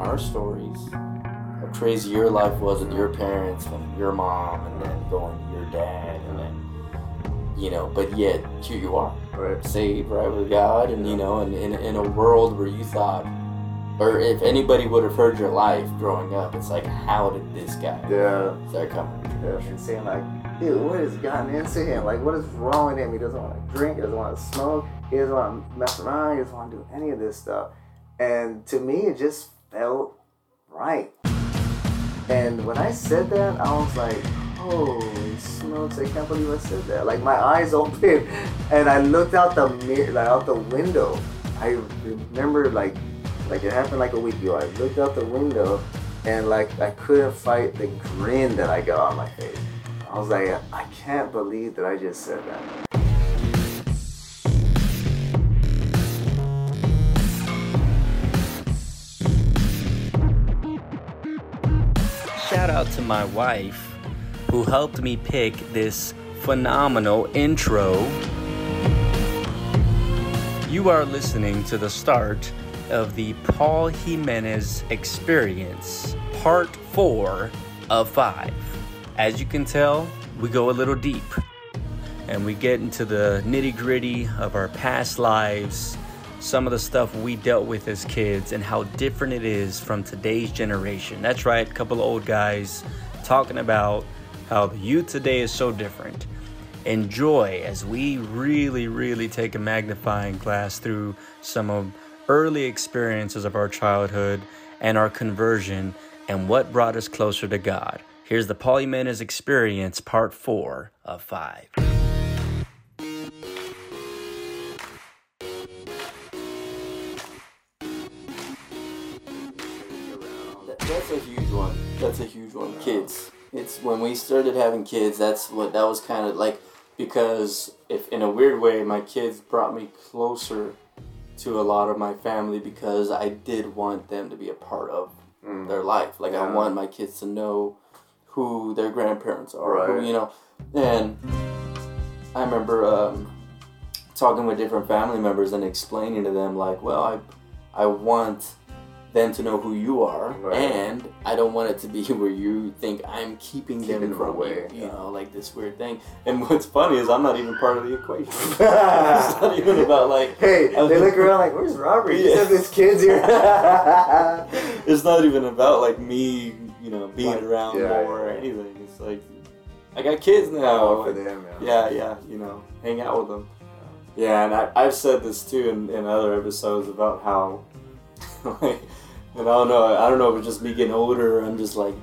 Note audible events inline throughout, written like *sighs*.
our stories, how crazy your life was with your parents and your mom, and then going to your dad, and then you know, but yet here you are, Right. saved right with God, and you know, and in, in a world where you thought, or if anybody would have heard your life growing up, it's like, how did this guy Yeah. start coming? Yeah. And saying like, dude, what has gotten into him? Like, what is wrong with him? He doesn't want to drink. He doesn't want to smoke. He doesn't want to mess around. He doesn't want to do any of this stuff. And to me, it just felt right. And when I said that, I was like, holy smokes, I can't believe I said that. Like my eyes *laughs* opened and I looked out the mirror, like out the window. I remember like, like it happened like a week ago. I looked out the window and like I couldn't fight the grin that I got on my face. I was like, I can't believe that I just said that. Out to my wife who helped me pick this phenomenal intro. You are listening to the start of the Paul Jimenez Experience, part four of five. As you can tell, we go a little deep and we get into the nitty gritty of our past lives, some of the stuff we dealt with as kids, and how different it is from today's generation. That's right, a couple of old guys talking about how the youth today is so different. Enjoy as we really, really take a magnifying glass through some of early experiences of our childhood and our conversion and what brought us closer to God. Here's the Jimenez Experience, part four of five. That's a huge one. That's a huge one. Kids. It's when we started having kids. That's what that was kind of like because if in a weird way my kids brought me closer to a lot of my family because I did want them to be a part of their life. Like I want my kids to know who their grandparents are. Who, Right. you know, and I remember um, talking with different family members and explaining to them like, well, I I want them to know who you are, Right. and I don't want it to be *laughs* where you think I'm keeping, Keeping them from away, you. You yeah. know, like this weird thing. And what's funny is I'm not even part of the equation. *laughs* *laughs* it's not even about like. Hey, they just- look around like, where's Robert? Yeah. said this kid's here. it's not even about like me, you know, being Like, around yeah, more or anything. It's like I got kids now. Like, them, yeah, yeah, you know, hang out with them. Yeah, and I, I've said this too in, in other episodes about how, *laughs* and I don't know, I don't know if it's just me getting older I'm just like,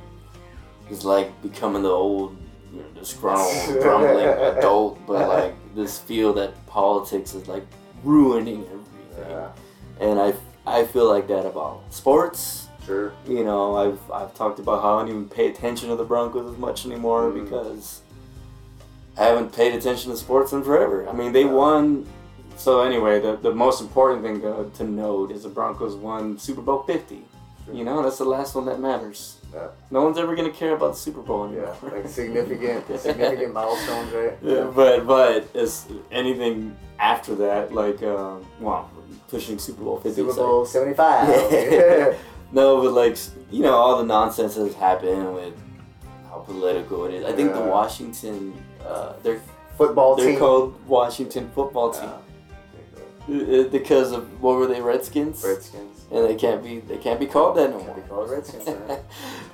just like becoming the old, you know, disgruntled, *laughs* grumbling adult, but like this feel that politics is like ruining everything. Yeah, And I, I feel like that about sports. sure. You know, I've, I've talked about how I don't even pay attention to the Broncos as much anymore Mm. because I haven't paid attention to sports in forever. I mean, they won. So anyway, the, the most important thing to, to note is the Broncos won Super Bowl 50. You know, that's the last one that matters. Yeah. No one's ever gonna care about the Super Bowl anymore. Yeah, like significant, *laughs* significant milestones, right? Yeah, but but as anything after that, like uh, well, pushing Super Bowl 50. Super it's like- Bowl 75. *laughs* *laughs* No, but like you know, all the nonsense that's happened with how political it is. I think the Washington, uh, they're Football they're called Washington Football Team Yeah. Uh, because of what were they Redskins? Redskins. And they can't be they can't be called that no more. be called Redskins, *laughs* right?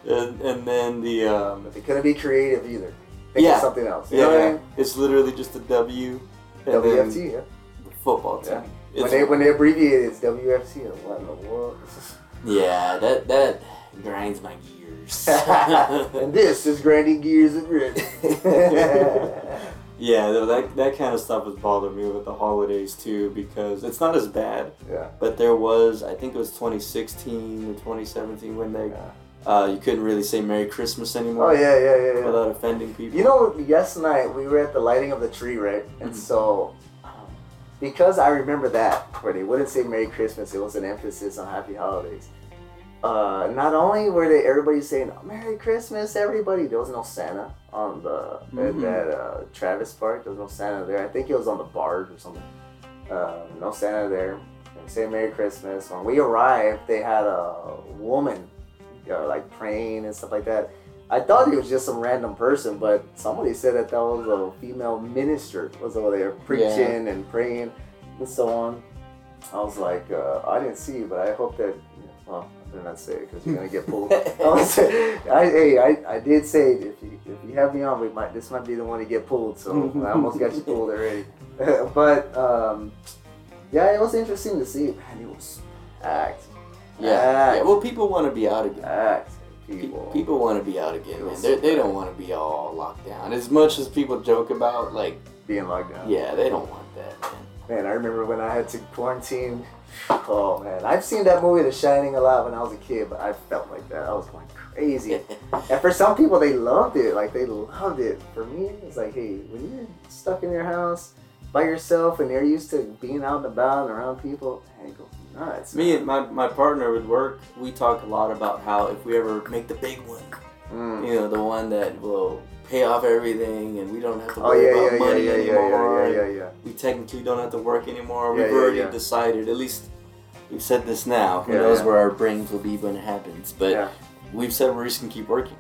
and, and then the um, they couldn't be creative either. Think Yeah. of something else. You yeah, I mean? it's literally just a W. WFT, yeah. the football team. Yeah. It's- When they when they abbreviate it, it's WFT. What in the world? *laughs* yeah, that that grinds my gears. *laughs* and this is grinding gears and red. Yeah, that that kind of stuff was bothering me with the holidays too because it's not as bad. yeah. But there was, I think it was 2016 or 2017 when they, Yeah. uh, you couldn't really say Merry Christmas Oh anymore yeah, yeah, yeah, yeah. without offending people. You know, yes night we were at the lighting of the tree, right? And Mhm. so, um, because I remember that, where they wouldn't say Merry Christmas, it was an emphasis on Happy Holidays. Uh, not only were they everybody saying Merry Christmas, everybody, there was no Santa on the at Mhm. that uh, Travis Park. There was no Santa there. I think it was on the barge or something. Uh, no Santa there. Didn't say Merry Christmas. When we arrived, they had a woman, you know, like praying and stuff like that. I thought he was just some random person, but somebody said that that was a female minister was over there preaching and praying and so on. I was like, uh, I didn't see, you but I hope that. Well, I better not say it because you're gonna get pulled. *laughs* I, hey, I, I did say if you if you have me on, we might this might be the one to get pulled. So *laughs* I almost got you pulled already. *laughs* but um, yeah, it was interesting to see. Man, it was packed. Yeah. yeah. Well, people want to be out again. Packed. Pe- People. People want to be out again, man. So they don't want to be all locked down. As much as people joke about, like, being locked down. yeah, they don't want that, man. Man, I remember when I had to quarantine. Oh man, I've seen that movie The Shining a lot when I was a kid, but I felt like that. I was going crazy. And for some people, they loved it. Like they loved it. For me, it's like, hey, when you're stuck in your house by yourself and you're used to being out and about and around people, it goes nuts. Me and my, my partner with work, we talk a lot about how if we ever make the big one, Mm. you know, the one that will pay off everything and we don't have to Oh worry yeah, about yeah, money yeah, anymore. yeah, yeah, yeah, yeah. We technically don't have to work anymore. We've already decided, at least we've said this now. Who knows where our brains will be when it happens. But we've said we're just going to keep working.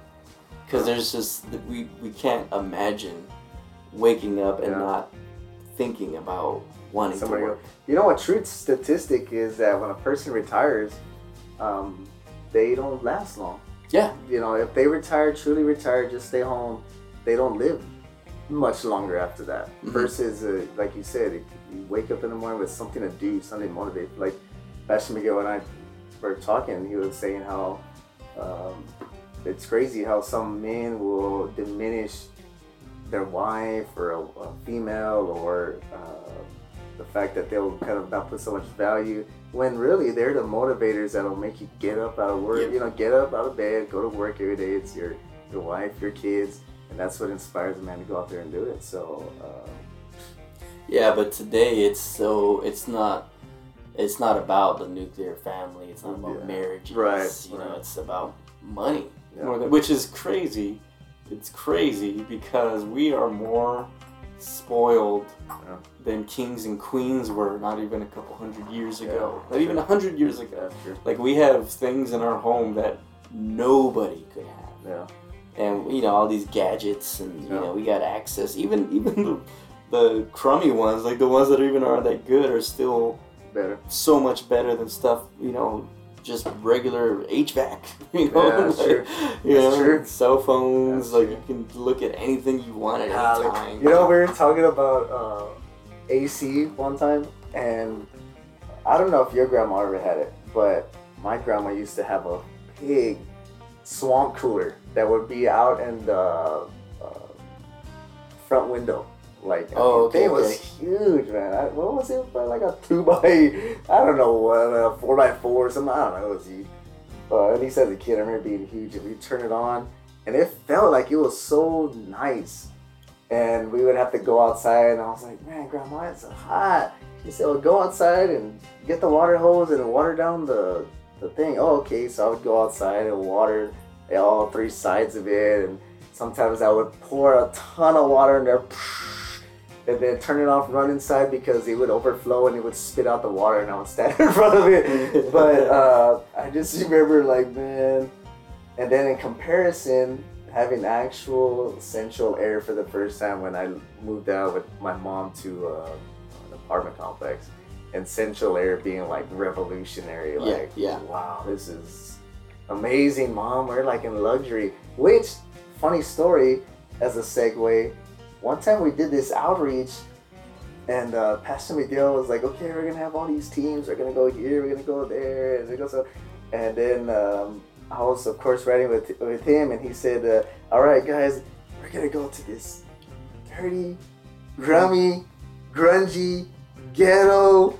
Because there's just, we, we can't imagine waking up and not thinking about wanting Somebody to work. You know what? Truth statistic is that when a person retires, um, they don't last long. Yeah. You know, if they retire, truly retire, just stay home, they don't live much longer after that. Mhm. Versus, uh, like you said, if you wake up in the morning with something to do, something to motivate. Like Pastor Miguel and I were talking, he was saying how um, it's crazy how some men will diminish their wife or a, a female or uh, the fact that they'll kind of not put so much value when really they're the motivators that'll make you get up out of work Yep. you know get up out of bed go to work every day it's your your wife your kids and that's what inspires a man to go out there and do it so uh, Yeah, but today it's so it's not it's not about the nuclear family. It's not about Yeah. marriage. Right, You know, right. it's about money. Yeah. More than, which is crazy. It's crazy because we are more spoiled Yeah. than kings and queens were not even a couple hundred years Yeah, ago. Not even a hundred years ago. Like we have things in our home that nobody could have yeah and you know all these gadgets and you Yeah. know we got access even even the, the crummy ones like the ones that even aren't that good are still better so much better than stuff you know just regular HVAC *laughs* you know Yeah, that's true. you *laughs* That's know true. cell phones That's like true. you can look at anything you want at any time You know, we were talking about uh, AC one time, and I don't know if your grandma ever had it, but my grandma used to have a big swamp cooler that would be out in the uh, front window. Like, I Oh, mean, okay, thing was huge, man. I, what was it? Like a two by, I don't know what, a four by four or something. I don't know. It was huge. Uh, at least as a kid, I remember being huge. And we turn it on, and it felt like it was so nice. And we would have to go outside, and I was like, "Man, Grandma, it's so hot." She said, "Well, go outside and get the water hose and water down the the thing." Oh, okay. So I would go outside and water all three sides of it, and sometimes I would pour a ton of water in there, *laughs* and then turn it off, run inside because it would overflow and it would spit out the water, and I would stand *laughs* in front of it. but uh, I just remember, like, man. And then in comparison, having actual central air for the first time when I moved out with my mom to uh, an apartment complex, and central air being like revolutionary. Yeah, Like, yeah. wow, this is amazing, mom. We're like in luxury. Which, funny story, as a segue, one time we did this outreach. And uh, Pastor Miguel was like, "Okay, we're gonna have all these teams. We're gonna go here. We're gonna go there." And, go so, and then um, I was, of course, riding with with him, and he said, uh, "All right, guys, we're gonna go to this dirty, grummy, grungy, ghetto,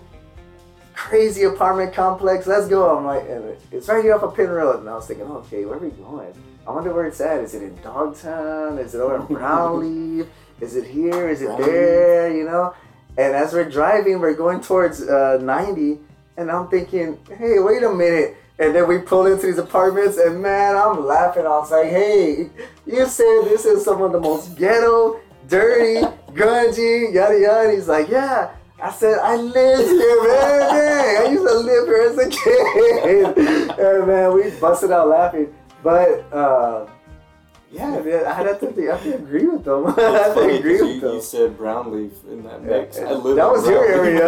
crazy apartment complex. Let's go." I'm like, it's right here off of Pinn Road, and I was thinking, "Okay, where are we going? I wonder where it's at. Is it in Dogtown? Is it over in Brownleaf? Is it here? Is it there? You know?" And as we're driving, we're going towards uh, 90, and I'm thinking, "Hey, wait a minute." And then we pull into these apartments, and man, I'm laughing. I was like, hey, you said this is some of the most ghetto, dirty, grungy, yada yada. He's like, yeah, I said, I lived here, man. I used to live here as a kid. *laughs* and man, we busted out laughing. But uh, yeah, man, I had to, I have to agree with them. *laughs* I have to agree with you, them. you said brownleaf in that mix. Yeah, *laughs* *laughs* that was your area.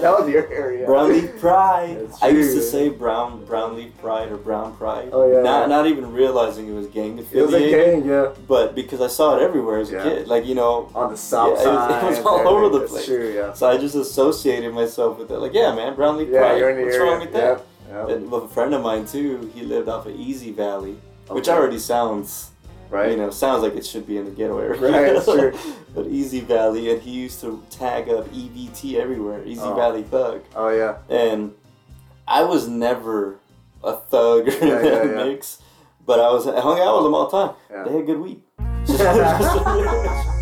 That was your area. Brownleaf Pride. That's I used to true. say brown brownleaf pride or brown pride. Oh, yeah. Not not even realizing it was gang It was a affiliated. gang, yeah. But because I saw it everywhere as a kid, like you know, On the south Yeah, it was- side. it was all over the place. True, yeah. so I just associated myself with it. Like, yeah, man, brownleaf Yeah, pride. you're in the What's area. wrong with that? Yep, yep. And with a friend of mine too, he lived off of Easy Valley, which already sounds, Right. you know, sounds like it should be in the ghetto area. Right, that's true. *laughs* but Easy Valley, and he used to tag up EVT everywhere, Easy Oh. Valley Thug, Oh yeah. and I was never a thug or *laughs* in Yeah, that yeah, yeah. mix, but I was I hung out with them all the time. Yeah. They had good weed. *laughs*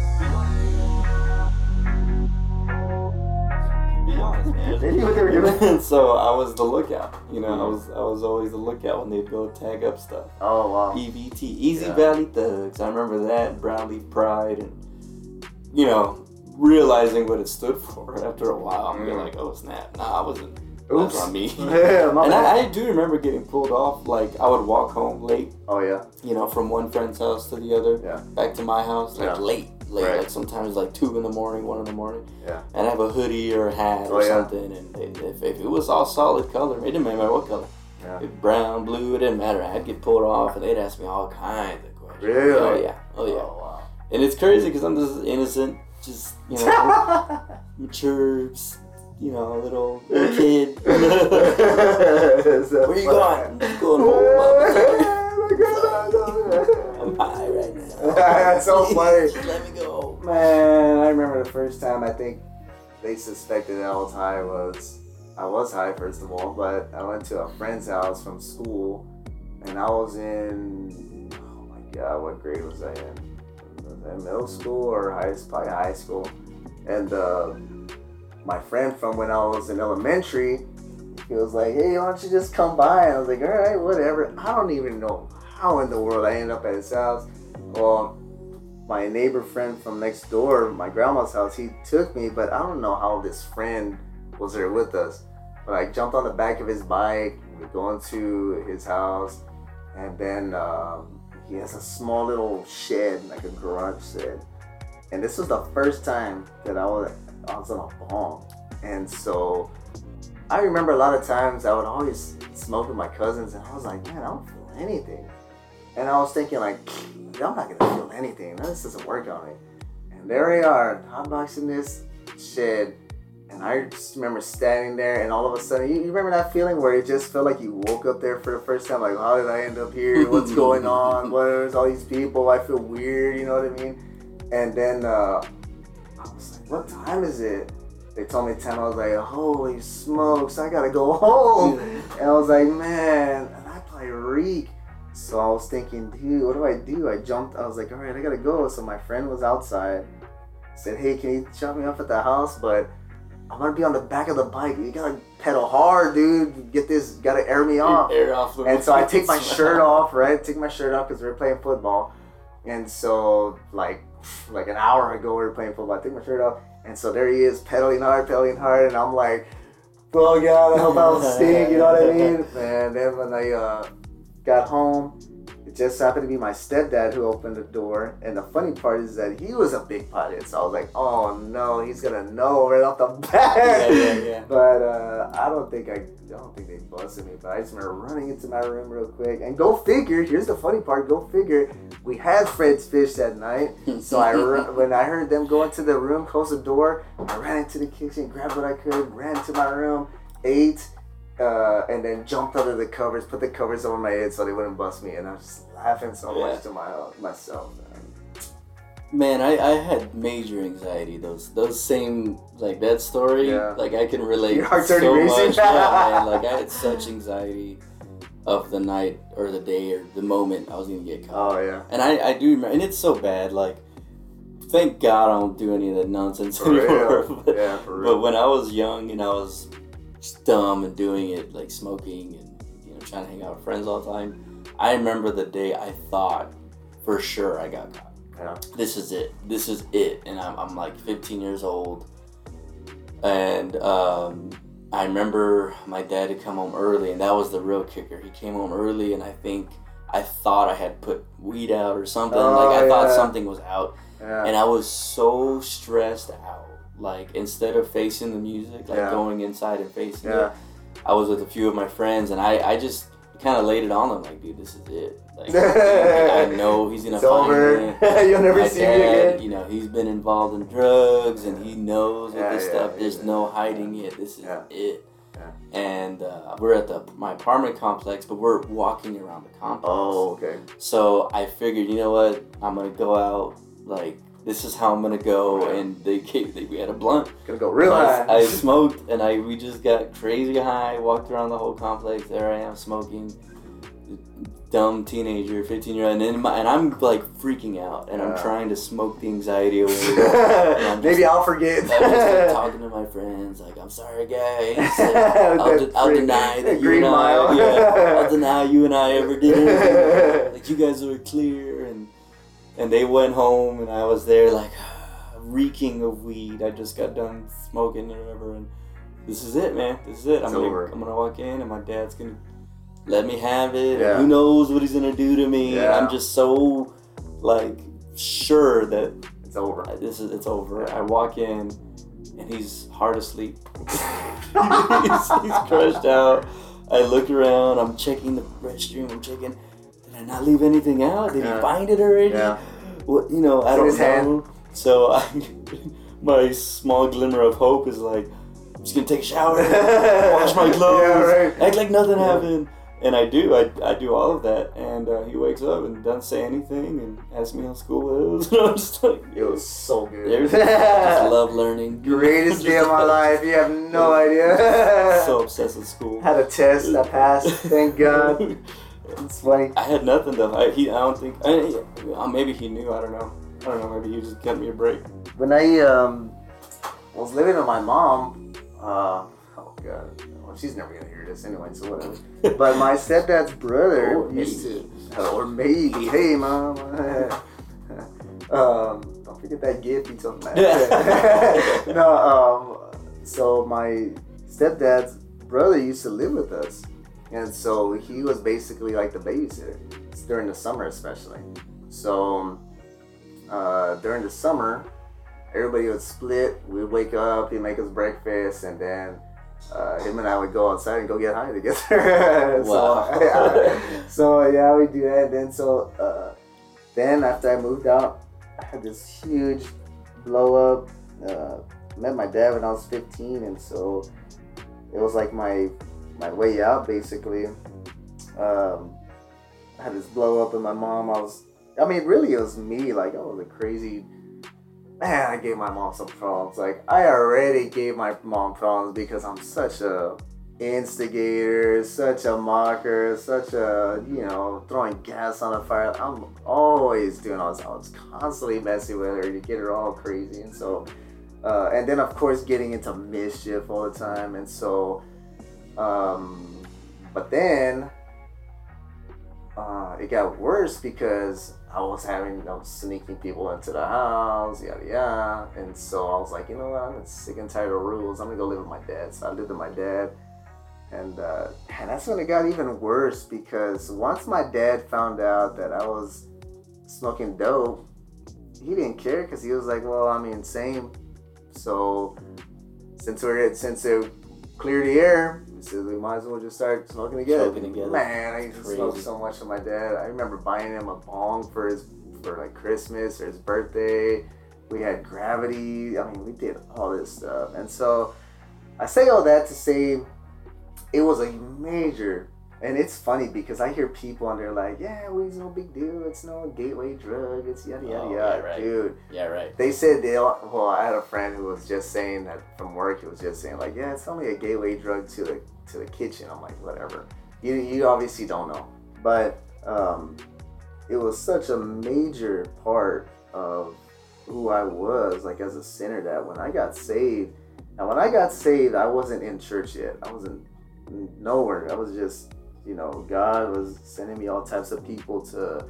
Honest, man. They knew what they were doing. *laughs* so I was the lookout. You know, I was I was always the lookout when they'd go tag up stuff. Oh wow. EVT, Easy Yeah. Valley Thugs. I remember that Brownleaf Pride, and you know, realizing what it stood *laughs* for. After a while, I'm Mm. like, oh snap! Nah, I wasn't. Oops. That's on me. *laughs* Yeah, and. I, I do remember getting pulled off. Like I would walk home late, Oh yeah. you know, from one friend's house to the other, Yeah. back to my house, like Yeah. late, late, Right. like sometimes like two in the morning, one in the morning, Yeah. and I have a hoodie or a hat Oh, or yeah. something, and if, if, it was all solid color, it didn't matter what color, Yeah. if brown, blue, it didn't matter. I'd get pulled off, and they'd ask me all kinds of questions. Really? Oh yeah, oh yeah, Oh wow. and it's crazy because I'm just innocent, just you know, *laughs* mature, you know, little, little kid. *laughs* Where you going? I'm just going home. I'm high right now. That's so funny. Let me go. Man, I remember the first time I think they suspected that I was high was I was high first of all, but I went to a friend's house from school and I was in oh my god, what grade was I in? Was I in middle school or high probably high school? And uh, my friend from when I was in elementary, he was like, Hey, why don't you just come by? I was like, Alright, whatever. I don't even know how in the world I ended up at his house. Well, my neighbor friend from next door, my grandma's house, he took me, but I don't know how this friend was there with us. But I jumped on the back of his bike, we go into his house, and then um, he has a small little shed, like a garage shed. And this was the first time that I was I was on a bong. And so I remember a lot of times I would always smoke with my cousins and I was like, man, I don't feel anything. And I was thinking like, I'm not gonna feel anything. This doesn't work on me. And there we are, hotboxing this shit. And I just remember standing there, and all of a sudden, you, you remember that feeling where it just felt like you woke up there for the first time. Like, how did I end up here? What's going *laughs* on? Where's all these people? I feel weird. You know what I mean? And then uh, I was like, what time is it? They told me 10. I was like, holy smokes, I gotta go *laughs* home. *laughs* And I was like, man, and I probably reek. So I was thinking, dude, what do I do? I jumped. I was like, all right, I gotta go. So my friend was outside. Said, hey, can you drop me off at the house? But I'm gonna be on the back of the bike. You gotta pedal hard, dude. Get this. Gotta air me off. Air off the And so I take my shirt off, right? Take my shirt off because we're playing football. And so like like an hour ago we were playing football. I take my shirt off, and so there he is pedaling hard, pedaling hard, and I'm like, "Oh God, I hope I don't stink." You know what I mean? *laughs* And then when I uh, got home, it just happened to be my stepdad who opened the door. And the funny part is that he was a big pothead, so I was like, "Oh no, he's gonna know right off the *laughs* bat." Yeah, yeah, yeah. But uh, I don't think I, I don't think they busted me. But I just remember running into my room real quick. And go figure. Here's the funny part. Go figure. We had Fred's fish that night. So I *laughs* when I heard them go into the room, close the door. I ran into the kitchen, grabbed what I could, ran to my room, ate, uh, and then jumped under the covers, put the covers over my head so they wouldn't bust me. And I was just laughing so Yeah. much to my myself. Man. Man, I, I had major anxiety. Those those same like that story. Yeah. Like I can relate Your so much. Yeah, man. *laughs* Like I had such anxiety of the night or the day or the moment I was gonna get caught. Oh yeah. And I, I do remember, and it's so bad. Like, thank God I don't do any of that nonsense For anymore. *laughs* but, Yeah, for real. but when I was young and I was dumb and doing it, like smoking and you know trying to hang out with friends all the time, I remember the day I thought for sure I got caught. Yeah. This is it. This is it. And I'm, I'm like 15 years old, and um, I remember my dad had come home early, and that was the real kicker. He came home early, and I think I thought I had put weed out or something. Oh, like I thought something was out, Yeah. and I was so stressed out. Like instead of facing the music, like Yeah. going inside and facing Yeah. it, I was with a few of my friends, and I I just kind of laid it on them, like, dude, this is it. Like, *laughs* I know he's gonna it's find over. me. *laughs* You'll never My see me again. you know, he's been involved in drugs and he knows with Yeah, this stuff. There's no hiding it. This is it. And uh, we're at the my apartment complex, but we're walking around the complex. Oh, okay. So I figured, you know what? I'm gonna go out. Like this is how I'm gonna go. And they. They, we had a blunt. Gonna go real I, high. I smoked, and I we just got crazy high. Walked around the whole complex. There I am smoking. Dumb teenager, 15 year old, and, my, and I'm like freaking out, and I'm Yeah. trying to smoke the anxiety away. *laughs* I'm Maybe I'll forget. I'm just like *laughs* talking to my friends, like, I'm sorry, guys. *laughs* I'll, That de- I'll deny that you and Mile. I, yeah, I'll deny you and I ever did anything. Like you guys were clear, and they went home, and I was there like *sighs* reeking of weed. I just got done smoking and whatever, and this is it, man. This is it. I'm It's gonna over. I'm gonna walk in, and my dad's gonna let me have it. Yeah. who knows what he's gonna do to me? Yeah. I'm just so like sure that it's over. uh, this is it's over. Yeah. I walk in, and he's hard asleep. *laughs* *laughs* he's, he's crushed out. I look around. I'm checking the restroom. I'm checking. I not leave anything out? Did Yeah. he find it already? Yeah. What you know? I It's don't his hand. know. So *laughs* I, my small glimmer of hope is like, I'm just gonna take a shower, *laughs* wash my clothes, Yeah, right. act like nothing Yeah. happened. And I do, I, I do all of that. And uh, he wakes up and doesn't say anything and asks me how school is. *laughs* And I'm just like, It was so good. just love learning. Greatest day of my life. You have no idea. so obsessed with school. Had a test. I passed. Thank God. It's. I had nothing though. I, he, I don't think. I, uh, maybe he knew. I don't know. I don't know. Maybe he just cut me a break. When I um was living with my mom, uh, oh god, well, she's never gonna hear this anyway, so whatever. *laughs* But my stepdad's brother Or used to, or maybe, hey mom. *laughs* um, don't forget that gift he took *laughs* no, um, so my stepdad's brother used to live with us, and so he was basically like the babysitter during the summer, especially. So uh, during the summer, everybody would split. We'd wake up, he'd make us breakfast, and then uh, him and I would go outside and go get high together. *laughs* Wow. so, *laughs* yeah, so yeah, we do that. Then so uh, then after I moved out, I had this huge blow up. Uh, met my dad when I was 15, and so it was like my my way out basically. Um, I had this blow up, and my mom. I was. I mean, really, it was me. Like I was a crazy man. I gave my mom some problems. Like I already gave my mom problems because I'm such a instigator, such a mocker, such a you know throwing gas on a fire. I'm always doing all this. I was constantly messing with her to get her all crazy, and so. Uh, and then of course getting into mischief all the time and so um, but then uh, it got worse because I was having, you know, sneaking people into the house, yada yada. And so I was like, you know what, I'm sick and tired of rules. I'm gonna go live with my dad. So I lived with my dad. And, uh, and that's when it got even worse because once my dad found out that I was smoking dope, he didn't care because he was like, well, I mean, same. So since we're since it cleared the air, he said we might as well just start smoking together. Smoking together. Man, I used to smoke so much with my dad. I remember buying him a bong for his for like Christmas or his birthday. We had gravity. I mean, we did all this stuff. And so I say all that to say it was a major and it's funny because I hear people and they're like, Yeah, weed's no big deal, it's no gateway drug, it's yada yada Oh, yada. yeah, right. Dude, Yeah, right. they said they all, well i had a friend who was just saying that from work he was just saying like yeah it's only a gateway drug to the to the kitchen. I'm like whatever. You, you obviously don't know. But um, it was such a major part of who i was like as a sinner that when i got saved and when i got saved i wasn't in church yet. I wasn't nowhere. I was just you know god was sending me all types of people to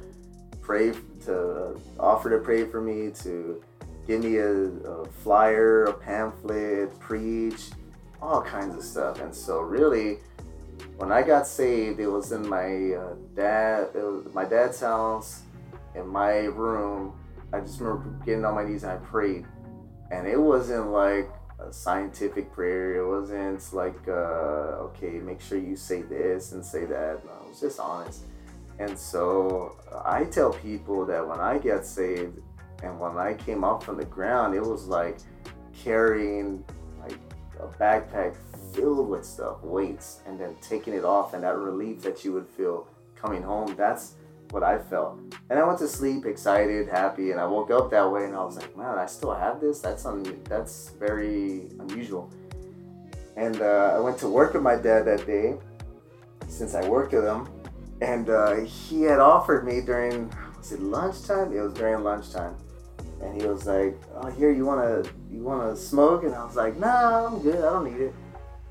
pray to offer to pray for me to give me a, a flyer, a pamphlet, preach, all kinds of stuff. And so really, when I got saved, it was in my uh, dad, my dad's house, in my room. I just remember getting on my knees and I prayed, and it wasn't like a scientific prayer. It wasn't like, uh, okay, make sure you say this and say that. No, it was just honest. And so I tell people that when I get saved and when I came up from the ground, it was like carrying like a backpack filled with stuff, weights, and then taking it off and that relief that you would feel coming home. That's what I felt. And I went to sleep excited, happy, and I woke up that way and I was like, man, I still have this? That's un- that's very unusual. And uh, I went to work with my dad that day since I worked with him. And uh, he had offered me during, was it lunchtime? It was during lunchtime. And he was like, oh, here, you wanna, you wanna smoke? And I was like, nah, I'm good, I don't need it.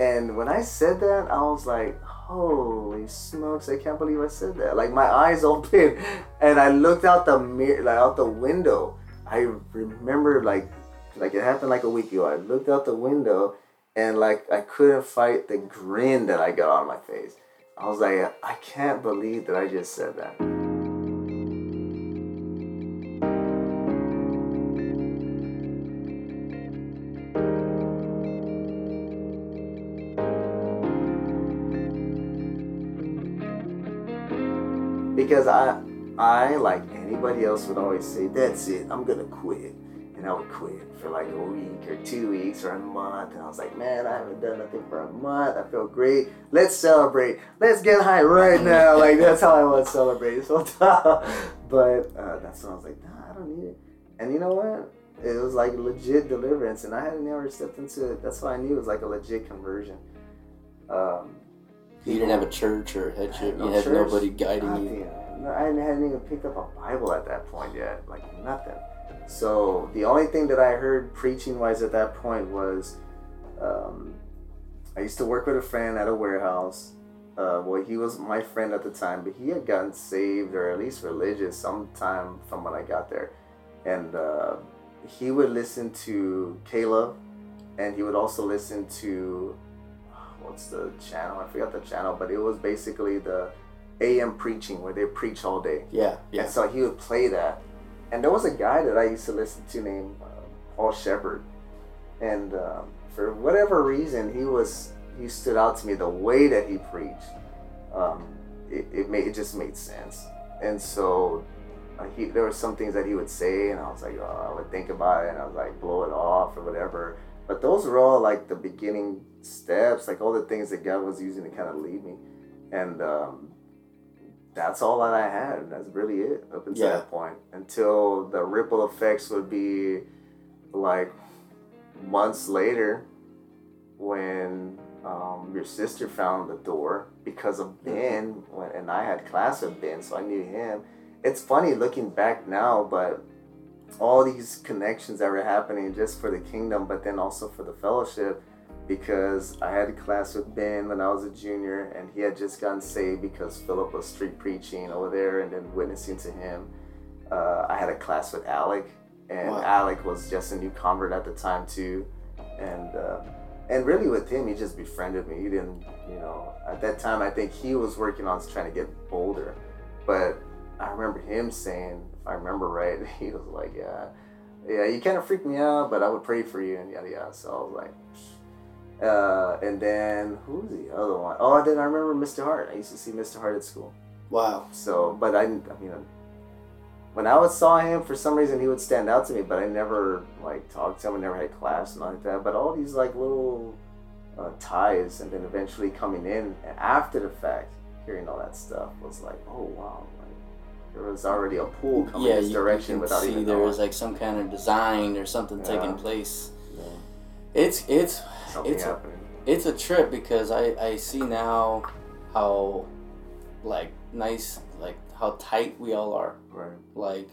And when I said that, I was like, holy smokes, I can't believe I said that. Like my eyes *laughs* opened and I looked out the mirror, like out the window. I remember like, like it happened like a week ago. I looked out the window and like I couldn't fight the grin that I got on my face. I was like, I can't believe that I just said that. Because I, I like anybody else would always say, "That's it, I'm gonna quit," and I would quit for like a week or two weeks or a month, and I was like, "Man, I haven't done nothing for a month. I feel great. Let's celebrate. Let's get high right now." Like that's how I want to celebrate. So, *laughs* but uh, that's when I was like, "Nah, I don't need it." And you know what? It was like legit deliverance, and I had never stepped into it. That's why I knew it was like a legit conversion. Um, You didn't have a church or I headship. no you had church, nobody guiding you. nothing. I hadn't even picked up a Bible at that point yet, like nothing. So the only thing that I heard preaching wise at that point was, um, I used to work with a friend at a warehouse. Uh, well, he was my friend at the time, but he had gotten saved or at least religious sometime from when I got there, and uh, he would listen to Caleb, and he would also listen to what's the channel? I forgot the channel, but it was basically the AM preaching where they preach all day. Yeah, yeah. And so he would play that. And there was a guy that I used to listen to named uh, Paul Shepard. And um, for whatever reason, he was he stood out to me. The way that he preached, um, it, it made it just made sense. And so uh, he there were some things that he would say, and I was like, oh, I would think about it, and I was like, blow it off or whatever. But those were all like the beginning steps, like all the things that God was using to kind of lead me. And um, that's all that I had. That's really it up until Yeah. that point. Until the ripple effects would be like months later when um, your sister found the door because of Ben, when, and I had class with Ben, so I knew him. It's funny looking back now, but all these connections that were happening just for the kingdom, but then also for the fellowship, because I had a class with Ben when I was a junior, and he had just gotten saved because Philip was street preaching over there and then witnessing to him. Uh, I had a class with Alec, and Wow. Alec was just a new convert at the time too, and uh, and really with him, he just befriended me. He didn't, you know, at that time I think he was working on trying to get bolder, but I remember him saying, if I remember right, *laughs* he was like, yeah, yeah, you kind of freaked me out, but I would pray for you and yada yada. So I was like. Uh, and then who's the other one? Oh, and then I remember Mr. Hart. I used to see Mr. Hart at school. Wow. So, but I, I mean, when I would saw him, for some reason he would stand out to me, but I never like talked to him. I never had class and like that. But all these like little uh, ties, and then eventually coming in after the fact, hearing all that stuff was like, oh wow, there was already a pool coming yeah, this you, direction you without see even there was like some kind of design or something Yeah. taking place. Yeah, It's it's something it's a- happening. it's a trip because I I see now how like nice like how tight we all are. Right. Like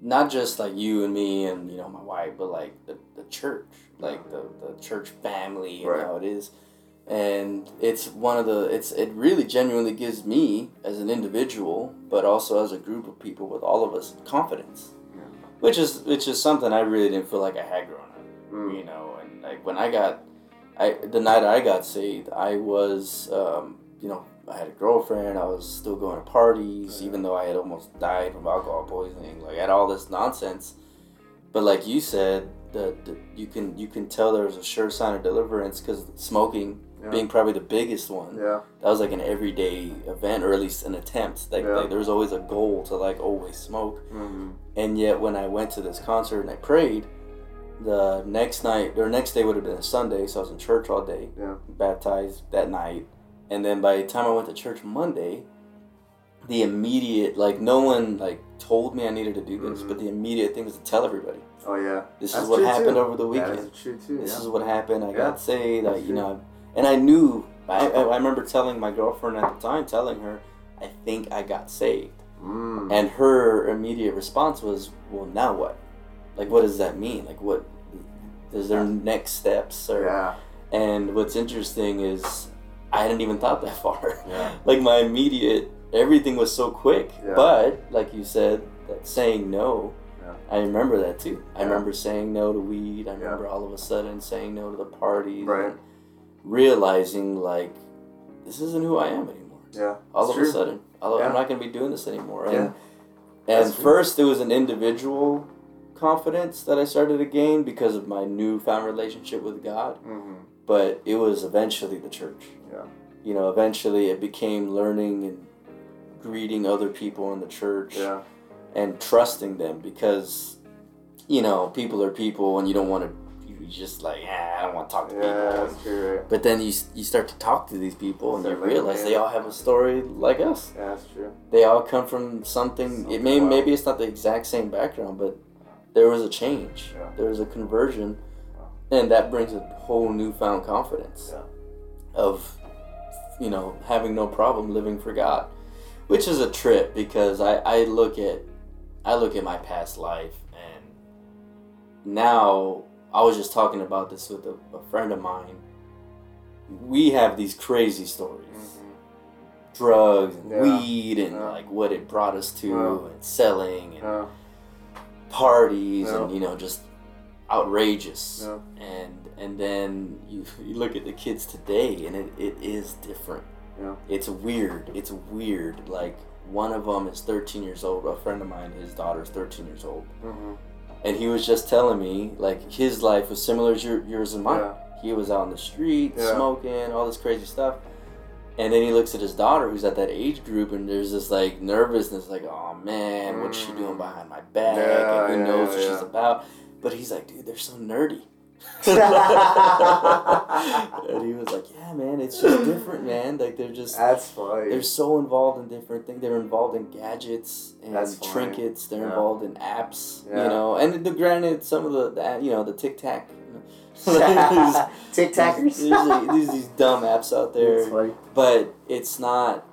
not just like you and me and you know my wife, but like the, the church, like the, the church family and Right. how it is. And it's one of the it's it really genuinely gives me as an individual, but also as a group of people with all of us confidence. which is which is something I really didn't feel like I had growing up. Mm. You know, when I got, I the night I got saved, I was, um, you know, I had a girlfriend. I was still going to parties, even though I had almost died from alcohol poisoning. Like I had all this nonsense, but like you said, the, the you can you can tell there was a sure sign of deliverance because smoking Yeah. being probably the biggest one. Yeah. That was like an everyday event, or at least an attempt. Like, Yeah. like there was always a goal to like always smoke. Mm-hmm. And yet, when I went to this concert and I prayed, the next night or next day would have been a Sunday, so I was in church all day, Yeah. baptized that night, and then by the time I went to church Monday, the immediate like no one like told me I needed to do this, Mhm. but the immediate thing was to tell everybody Oh yeah. this That's is what happened too. over the weekend. is true too. This yeah. is what happened. I Yeah. got saved. I, you true. know, and I knew. I, I I remember telling my girlfriend at the time, telling her, I think I got saved. Mm. And her immediate response was, "Well, now what? Like, what does that mean? Like, what? Is there next steps?" Or yeah. and what's interesting is, I hadn't even thought that *laughs* far. Yeah. like my immediate everything was so quick. Yeah. But like you said, that saying no. Yeah. I remember that too. I remember saying no to weed. I remember all of a sudden saying no to the parties. Right. and realizing like this isn't who I am anymore. Yeah. All of true. a sudden, Yeah. I'm not going to be doing this anymore. And Yeah. and first, it was an individual confidence that I started to gain because of my newfound relationship with God. Mm-hmm. But it was eventually the church. Yeah. You know, eventually it became learning and greeting other people in the church Yeah. and trusting them because, you know, people are people and you don't want to, you just like, ah, I don't want to talk to Yeah. people. That's true. Right? But then you, you start to talk to these people and you realize they all have a story like us. Yeah. That's true. They all come from something. it may wild. maybe it's not the exact same background, but there was a change. Yeah. There was a conversion, and that brings a whole newfound confidence Yeah. of, you know, having no problem living for God, which is a trip because I I look at I look at my past life and now I was just talking about this with a, a friend of mine. We have these crazy stories mm-hmm. drugs and Yeah. weed and Yeah. like what it brought us to Yeah. and selling and Yeah. Parties Yeah. and you know just outrageous Yeah. and and then you, *laughs* you look at the kids today and it, it is different Yeah. it's weird it's weird like one of them is 13 years old a friend of mine his daughter's 13 years old Mm-hmm. and he was just telling me like his life was similar to your, yours and mine Yeah. he was out in the street smoking all this crazy stuff and then he looks at his daughter who's at that age group and there's this like nervousness like oh man what's she doing Mm. behind my back Yeah, and who yeah, knows what yeah. she's about but he's like dude they're so nerdy *laughs* and he was like yeah man it's just different man like they're just That's funny. they're so involved in different things. They're involved in gadgets and trinkets. They're Yeah. involved in apps, Yeah. you know. And the, granted, some of the, the you know the Tic Tac, *laughs* Tic Tackers. There's, like, *laughs* these these dumb apps out That's there, funny. but it's not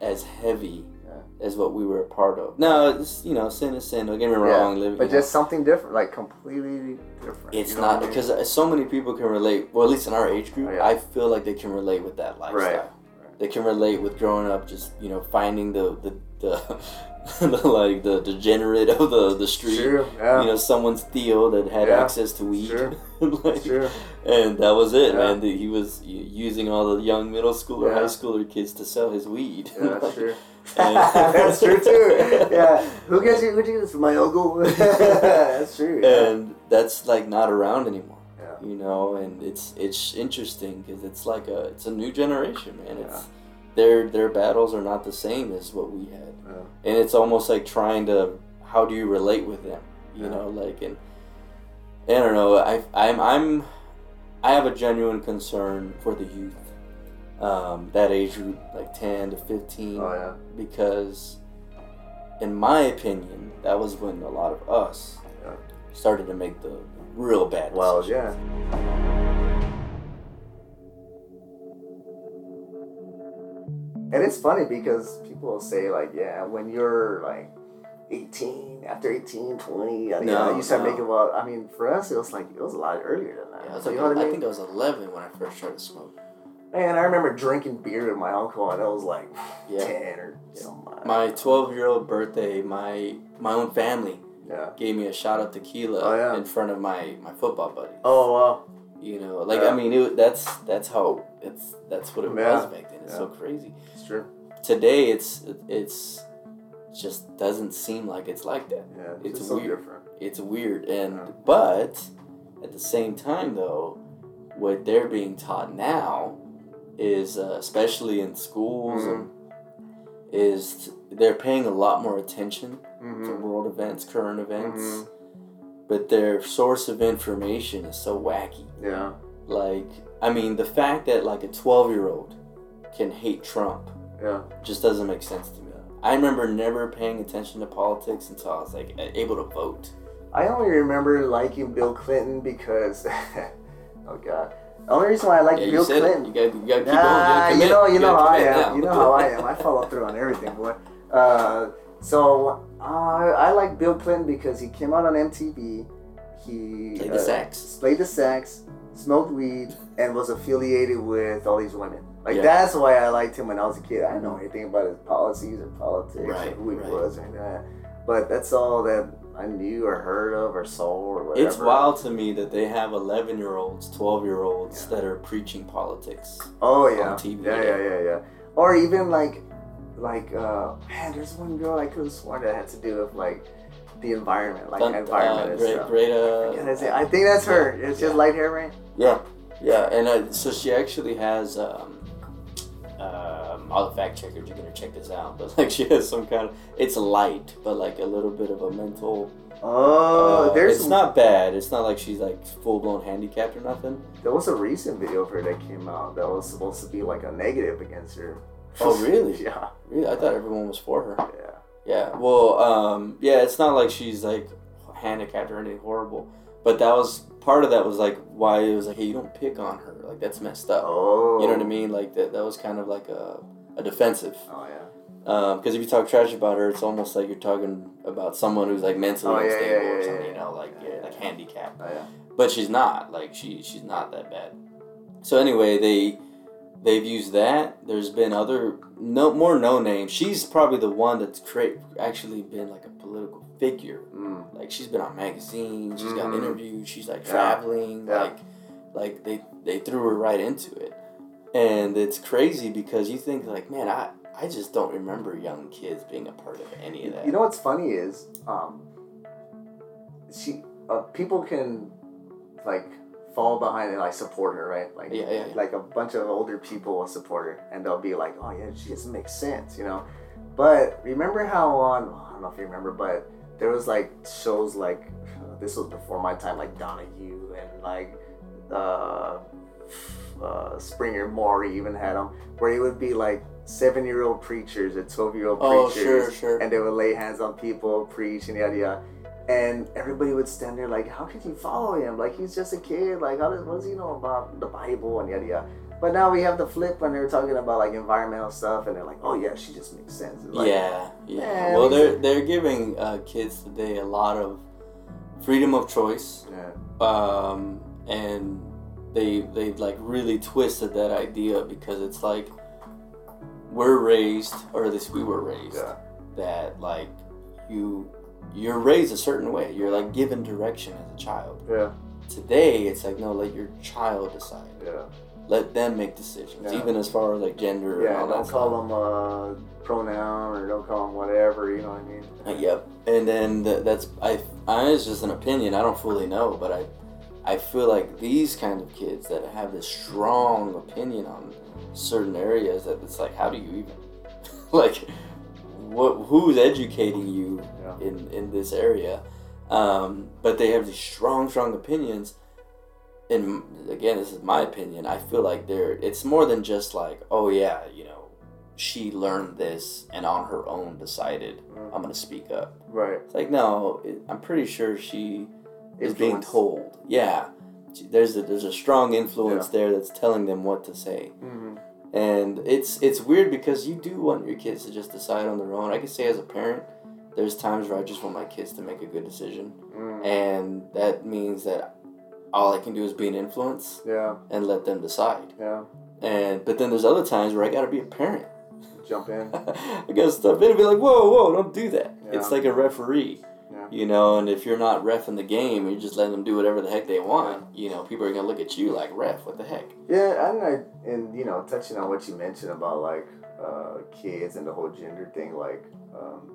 as heavy Yeah. as what we were a part of. No, it's you know sin is sin. Don't get me wrong. living, But you know, just something different, like completely different. it's you know not what I mean? because uh, so many people can relate. Well, at least in our age group, Oh, yeah. I feel like they can relate with that lifestyle. Right. They can relate with growing up, just you know, finding the the, the, the *laughs* *laughs* like the degenerate of the the street. Yeah. You know, someone's tío that had Yeah. access to weed. *laughs* Like, and that was it, Yeah. man. He was using all the young middle schooler, Yeah. high schooler kids to sell his weed. Yeah, that's *laughs* true. That's true too. Yeah. Who gets you? Who gets this? My uncle. that's true. And that's like not around anymore. Yeah. you know and it's it's interesting because it's like a it's a new generation man it's Yeah. Their their battles are not the same as what we had Yeah. and it's almost like trying to how do you relate with them you Yeah. know like and i don't know i i'm i'm i have a genuine concern for the youth um, that age group like 10 to 15 Oh yeah. because in my opinion that was when a lot of us started to make the real bad Well, yeah. And it's funny because people will say like, yeah, when you're like 18, after 18, 20, you know, No, you start no. making well. I mean, for us, it was like it was a lot earlier than that. Yeah, I, you know I I mean? think I was 11 when I first started smoking. Man, I remember drinking beer with my uncle, and I was like Yeah. 10 or something. My 12 year old birthday, my my own family Yeah. gave me a shot of tequila Oh, yeah. in front of my my football buddy. Oh wow. You know, like. I mean, it, that's that's how it's that's what it Yeah. was back then. It's so crazy. It's true. Today, it's it's just doesn't seem like it's like that. Yeah. It's so weird. different. It's weird, and Yeah. but at the same time, though, what they're being taught now is, uh, especially in schools, Mm-hmm. and is they're paying a lot more attention to Mm-hmm. world events, current events, Mhm. but their source of information is so wacky. Yeah. Like, I mean, the fact that like a twelve-year-old can hate Trump Yeah. just doesn't make sense to me. I remember never paying attention to politics until I was like able to vote. I only remember liking Bill Clinton because, *laughs* oh god, the only reason why I like Yeah, Bill Clinton. You gotta, you gotta keep Nah, going. you You, know, commit. you know how I am. now. You know how I am. I follow through on everything, boy. Uh, so uh, I like Bill Clinton because he came out on MTV. He Played the uh, sax. played the sax, smoked weed, and was affiliated with all these women. Like Yeah. that's why I liked him when I was a kid. I didn't know anything about his policies or politics or who he right. was or that. But that's all that I knew or heard of or saw or whatever. It's wild to me that they have 11 year olds, 12 year olds Yeah. that are preaching politics. Oh yeah, on TV, yeah, yeah. yeah, yeah, yeah. Or even like, like uh, man, there's one girl I could have sworn that had to do with like the environment, like Dun- environment uh, great, great, uh, that's. I think that's her. It's just light hair, right? yeah, yeah. And uh, so she actually has, um, um, all the fact checkers, you're gonna check this out, but like *laughs* she has some kind of, it's light, but like a little bit of a mental. Oh, uh, there's It's not bad. It's not like she's like full blown handicapped or nothing. There was a recent video of her that came out that was supposed to be like a negative against her. Oh, really? *laughs* yeah, Really, I thought everyone was for her. yeah. Yeah, well, um, yeah, it's not like she's like handicapped or anything horrible, but that was part of that was like why it was like, hey, you don't pick on her, like that's messed up. Oh, You know what I mean? Like that, that was kind of like a, a defensive. Oh yeah. Because if you talk trash about her, it's almost like you're talking about someone who's like mentally Oh, yeah, unstable yeah, or yeah, something, you know, like yeah, yeah, yeah. like handicapped. Oh yeah. But she's not. Like she she's not that bad. So anyway, they they've used that. There's been other no more no names. She's probably the one that's create actually been like a political figure. Mm. Like she's been on magazines. She's got Mhm. interviews. She's like Yeah. traveling. Yeah. Like like they they threw her right into it, and it's crazy because you think like man I. I just don't remember young kids being a part of any of that. You know what's funny is, um, she uh, people can like fall behind and like support her, right? Like Yeah, yeah, yeah. like a bunch of older people will support her, and they'll be like, "Oh yeah, she just makes sense," you know. But remember how on I don't know if you remember, but there was like shows like *sighs* this was before my time, like Donahue and like uh, *sighs* uh, Springer Maury even had them, where it would be like seven year old preachers or twelve year old oh preachers sure sure. and they would lay hands on people, preach, and yada yada. And everybody would stand there like, how could you follow him? Like he's just a kid. Like how does what does he know about the Bible and yada yada? But now we have the flip when they're talking about like environmental stuff, and they're like, oh yeah, she just makes sense. Like, yeah, yeah. man, well, they're they're giving uh, kids today a lot of freedom of choice, yeah, um, and they they've like really twisted that idea because it's like we're raised, or at least we were raised, yeah, that like you you're raised a certain way. You're like given direction as a child. yeah, Today, it's like no, let your child decide. yeah. Let them make decisions, Yeah. even as far as like gender and Yeah, all don't stuff. call them uh, pronoun or don't call them whatever. You know what I mean? Uh, Yep. And then th- that's I. I it's just an opinion. I don't fully know, but I, I feel like these kind of kids that have this strong opinion on certain areas that it's like, how do you even, *laughs* like, what? Who's educating you Yeah. in in this area? Um, but they have these strong, strong opinions. And again, this is my opinion. I feel like they're. It's more than just like, oh yeah, you know, she learned this and on her own decided Mm. I'm gonna speak up. Right. It's like no, it, I'm pretty sure she is being told. Yeah, there's a there's a strong influence there that's telling them what to say, Mm-hmm. And it's it's weird because you do want your kids to just decide on their own. I can say as a parent, there's times where I just want my kids to make a good decision, Mm. and that means that all I can do is be an influence Yeah. and let them decide. Yeah. And but then there's other times where I gotta be a parent. Jump in. *laughs* I gotta step in and be like, whoa, whoa, don't do that. Yeah. It's like a referee. Yeah. You know, and if you're not refing the game, you're just letting them do whatever the heck they want. You know, people are gonna look at you like ref. What the heck? Yeah, and I, and you know, touching on what you mentioned about like uh, kids and the whole gender thing, like um,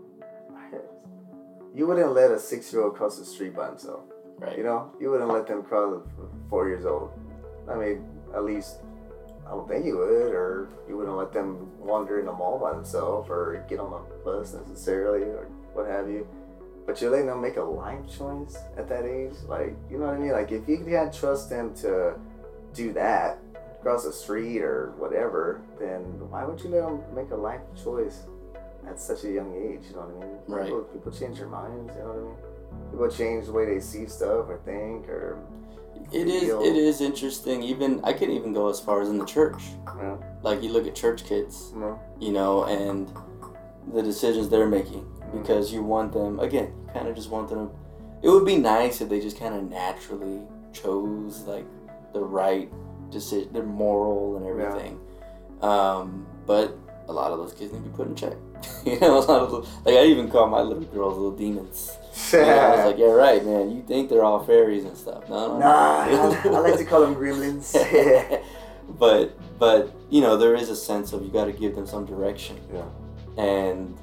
*laughs* you wouldn't let a six year old cross the street by himself. Right. You know, you wouldn't let them cross at four years old. I mean, at least I don't think you would, or you wouldn't let them wander in the mall by themselves or get on a bus necessarily or what have you. But you're letting them make a life choice at that age, like you know what I mean. Like if you can't trust them to do that, cross the street or whatever, then why would you let them make a life choice at such a young age? You know what I mean? Right. People, people change their minds. You know what I mean? People change the way they see stuff or think or It is. feel- It is interesting. Even I can even go as far as in the church. know, Like you look at church kids, you know, you know, and the decisions they're making. Because you want them again. You kind of just want them. It would be nice if they just kind of naturally chose like the right decision, their moral and everything. Um, but a lot of those kids need to be put in check. *laughs* you know, a lot of those, like I even call my little girls little demons. *laughs* You know, I was like, yeah, right, man. You think they're all fairies and stuff? No, no, no. Nah, *laughs* I, I like to call them gremlins. but but you know there is a sense of you got to give them some direction Yeah. and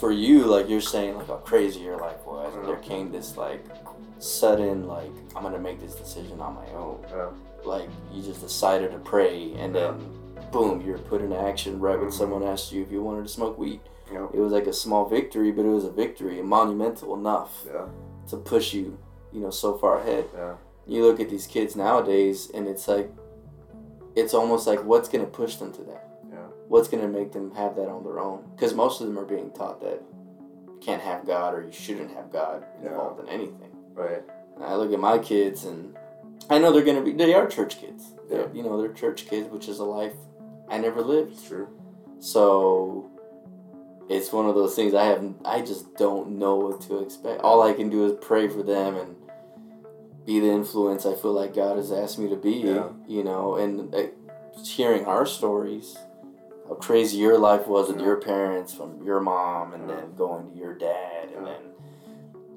for you like you're saying like how crazy your life was and there came this like sudden like i'm gonna make this decision on my own Yeah. like you just decided to pray and then boom you're put into action right when Mhm. someone asked you if you wanted to smoke weed it was like a small victory but it was a victory monumental enough yeah. to push you you know so far ahead Yeah. you look at these kids nowadays and it's like it's almost like what's to push them to that Yeah. What's going to make them have that on their own because most of them are being taught that you can't have god or you shouldn't have god Yeah. involved in anything Right. and i look at my kids and i know they're going to be they are church kids Yeah. you know they're church kids which is a life i never lived It's true. so it's one of those things I have I just don't know what to expect. All I can do is pray for them and be the influence I feel like God has asked me to be, Yeah. you know, and uh, hearing our stories how crazy your life was with Yeah. your parents from your mom and Yeah. then going to your dad and Yeah. then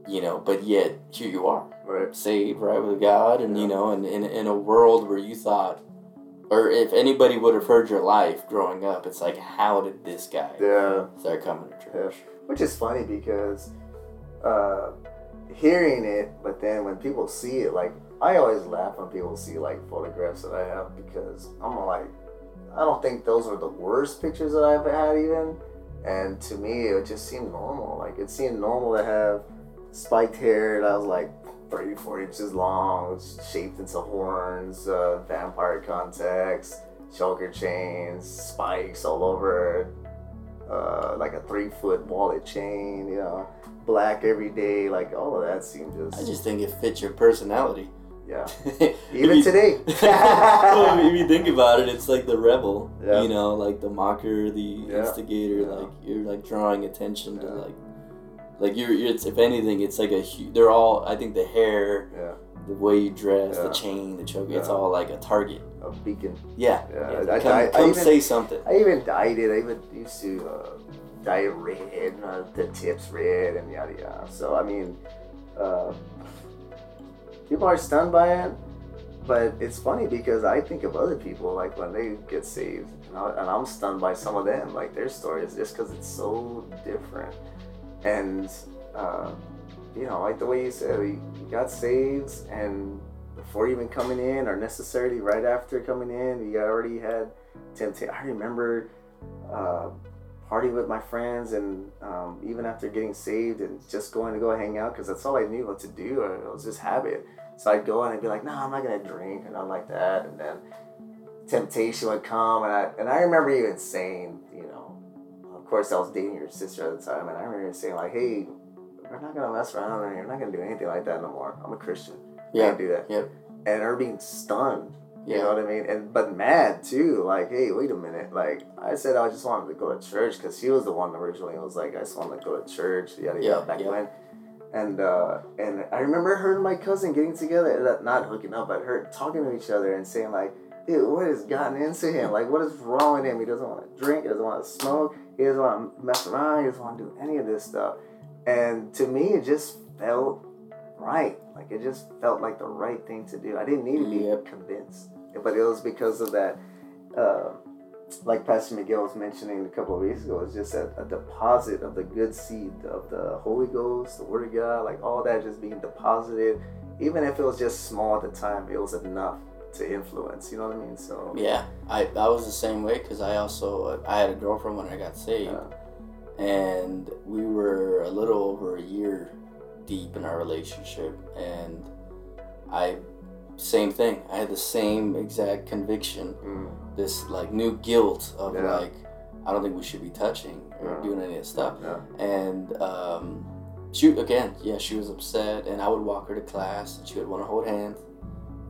you know, but yet here you are Right. saved right with God and you know and in, in a world where you thought or if anybody would have heard your life growing up it's like how did this guy Yeah. start coming to church Which is funny because uh, hearing it, but then when people see it, like I always laugh when people see like photographs that I have because I'm like, I don't think those are the worst pictures that I've had even. And to me, it just seemed normal. Like it seemed normal to have spiked hair that was like 34 inches long, shaped into horns, uh, vampire contacts, choker chains, spikes all over uh, like a three foot wallet chain, you know, black every day, like all of that seemed just, I just think it fits your personality yeah. *laughs* Even you- today. well, *laughs* if you think about it, it's like the rebel, Yeah. you know, like the mocker, the Yeah. instigator. Yeah. Like you're like drawing attention to like, like you're, you're. It's, if anything, it's like a. They're all. I think the hair, yeah, the way you dress, the chain, the choke. It's all like a target. a beacon. Yeah. Yeah. I- come I- I even- say something. I even dyed it. I even used to uh, dye it red, uh, the tips red, and yada yada. So I mean, uh, people are stunned by it, but it's funny because I think of other people like when they get saved, and, I, I'm stunned by some of them, like their stories, just because it's so different. And uh, you know, like the way you said, you got saved, and before even coming in, or necessarily right after coming in, you already had temptation. I remember uh, partying with my friends, and um, even after getting saved and just going to go hang out, because that's all I knew what to do. It was just habit. So I'd go and I'd be like, "No, I'm not gonna drink," or nothing like that. And then temptation would come, and I and I remember even saying, you know, of course I was dating your sister at the time, and I remember saying like, "Hey, we're not gonna mess around, and you're not gonna do anything like that no more. I'm a Christian. Yeah. Can't do that." Yep. And her being stunned you Yeah. know what I mean? And but mad too. Like, hey, wait a minute. Like I said, I just wanted to go to church because she was the one originally. Was like I just wanted to go to church. Yada Yeah, yada. Back yeah. when. And uh, and I remember her and my cousin getting together, not- not hooking up, but her talking to each other and saying like, "Dude, what has gotten into him? Like, what is wrong with him? He doesn't want to drink. He doesn't want to smoke. He doesn't want to mess around. He doesn't want to do any of this stuff." And to me, it just felt right. Like it just felt like the right thing to do. I didn't need to be Yep. convinced, but it was because of that. Uh, like Pastor Miguel was mentioning a couple of weeks ago, it's just a, a deposit of the good seed of the Holy Ghost, the Word of God, like all that just being deposited. Even if it was just small at the time, it was enough to influence. You know what I mean? So Yeah, I, I was the same way because I also I had a girlfriend when I got saved, uh, and we were a little over a year deep in our relationship, and I same thing. I had the same exact conviction, mm, this like new guilt of Yeah. like I don't think we should be touching or Yeah. doing any of this stuff, yeah, and um, she again, yeah, she was upset, and I would walk her to class, and she would want to hold hands,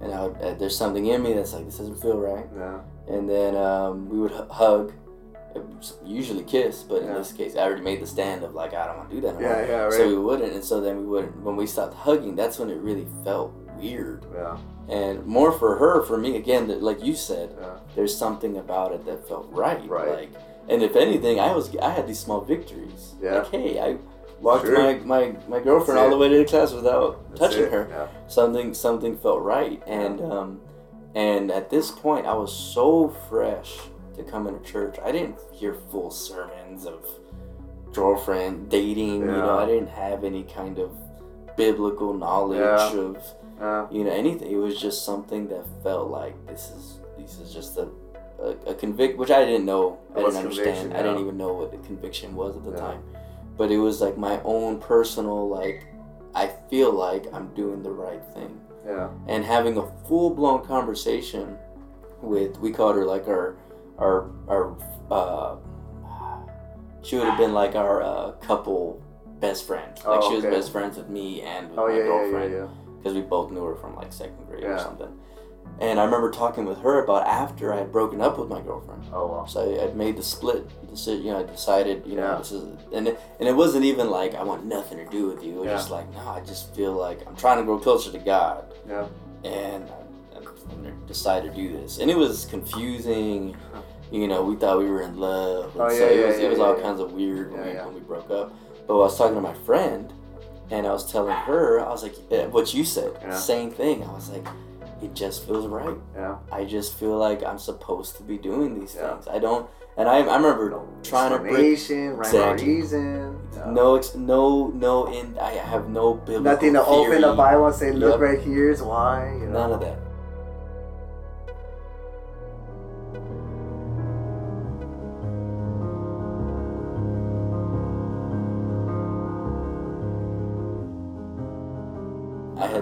and I would, uh, there's something in me that's like this doesn't feel right yeah, and then um, we would hu- hug, usually kiss, but in this case, I already made the stand of like I don't want to do that anymore. yeah, yeah, right. So we wouldn't, and so then we wouldn't. When we stopped hugging, that's when it really felt weird, yeah, and more for her, for me again, that like you said, yeah, there's something about it that felt right. Right. Like, and if anything, I was I had these small victories. Yeah. Like, hey, I walked Sure. my, my my girlfriend all the way to the class without That's touching it. her Yeah, something something felt right and um and at this point i was so fresh to come into church i didn't hear full sermons of girlfriend dating you know i didn't have any kind of biblical knowledge Yeah. of yeah, you know anything it was just something that felt like this is this is just a a, a convict which i didn't know i didn't understand conviction, i didn't even know what the conviction was at the Yeah. time but it was like my own personal like i feel like i'm doing the right thing yeah, and having a full blown conversation with we called her like our our our uh, she would have been like our uh, couple best friend. Like Oh, she was okay. best friends with me and with Oh my yeah, yeah, yeah, girlfriend yeah. Because we both knew her from like second grade or something. And I remember talking with her about after I had broken up with my girlfriend. Oh wow. So I had made the split decision. You know, I decided, you know, Yeah. this is, and it, and it wasn't even like I want nothing to do with you. It was Yeah. just like, no, I just feel like I'm trying to grow closer to God Yeah, and I, I decided to do this. And it was confusing. You know, we thought we were in love. And Oh, so yeah, it yeah, was, it was yeah, all yeah. kinds of weird when, Yeah, we, yeah. when we broke up. But I was talking to my friend, and I was telling her, I was like, eh, what you said, Yeah. same thing. I was like, it just feels right. yeah. I just feel like I'm supposed to be doing these Yeah. things. I don't, and I, I remember No trying to break. Exactly. reason. yeah. No, no, no. In I have no biblical Nothing to open the Bible and say, look Yep. right here's why. You know? None of that.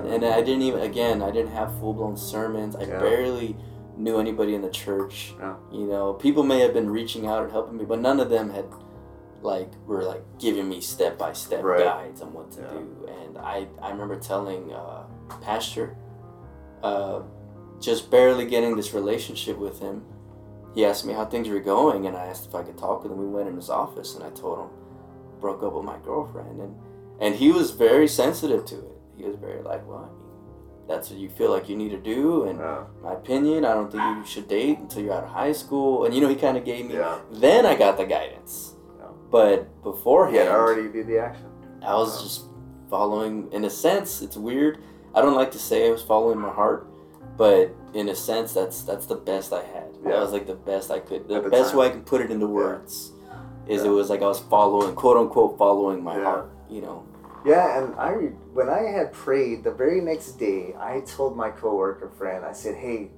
And I didn't even. Again, I didn't have full blown sermons. I Yeah. barely knew anybody in the church. Yeah. You know, people may have been reaching out and helping me, but none of them had, like, were like giving me step by step guides on what to Yeah. do. And I, I remember telling uh, Pastor, uh, just barely getting this relationship with him. He asked me how things were going, and I asked if I could talk with him. We went in his office, and I told him broke up with my girlfriend, and and he was very sensitive to it. He was very like, well, I mean, that's what you feel like you need to do, and Yeah. my opinion, I don't think you should date until you're out of high school. And you know, he kind of gave me. Yeah. Then I got the guidance, Yeah. but He beforehand, had already did the action. I was just following. In a sense, it's weird. I don't like to say I was following my heart, but in a sense, that's that's the best I had. That was like the best I could. The, the best time. way I can put it into words is Yeah. it was like I was following, quote unquote, following my Yeah. heart. You know. Yeah, and I when I had prayed the very next day, I told my coworker friend, I said, "Hey,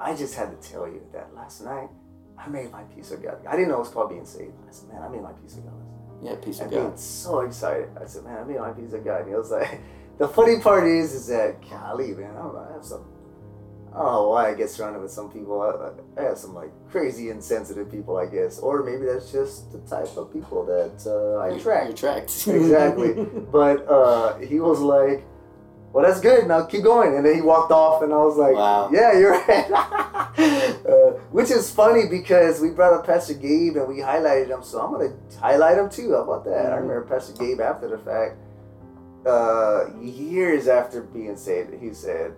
I just had to tell you that last night I made my peace with God. I didn't know it was called being saved. I said, man, I made my peace with God. last night." Yeah, peace And of being God. so excited, I said, man, I made my peace with God. And he was like, *laughs* the funny part is, is that golly, man, I, don't know, I have some. I don't know why I get surrounded with some people. I, I have some like crazy insensitive people, I guess, or maybe that's just the type of people that uh, I attract. Attract. *laughs* Exactly. But uh, he was like, "Well, that's good. Now keep going." And then he walked off, and I was like, Wow. "Yeah, you're *laughs* right." uh, which is funny because we brought up Pastor Gabe and we highlighted him, so I'm gonna highlight him too. How about that? I Mhm. remember Pastor Gabe after the fact, uh, years after being saved, he said,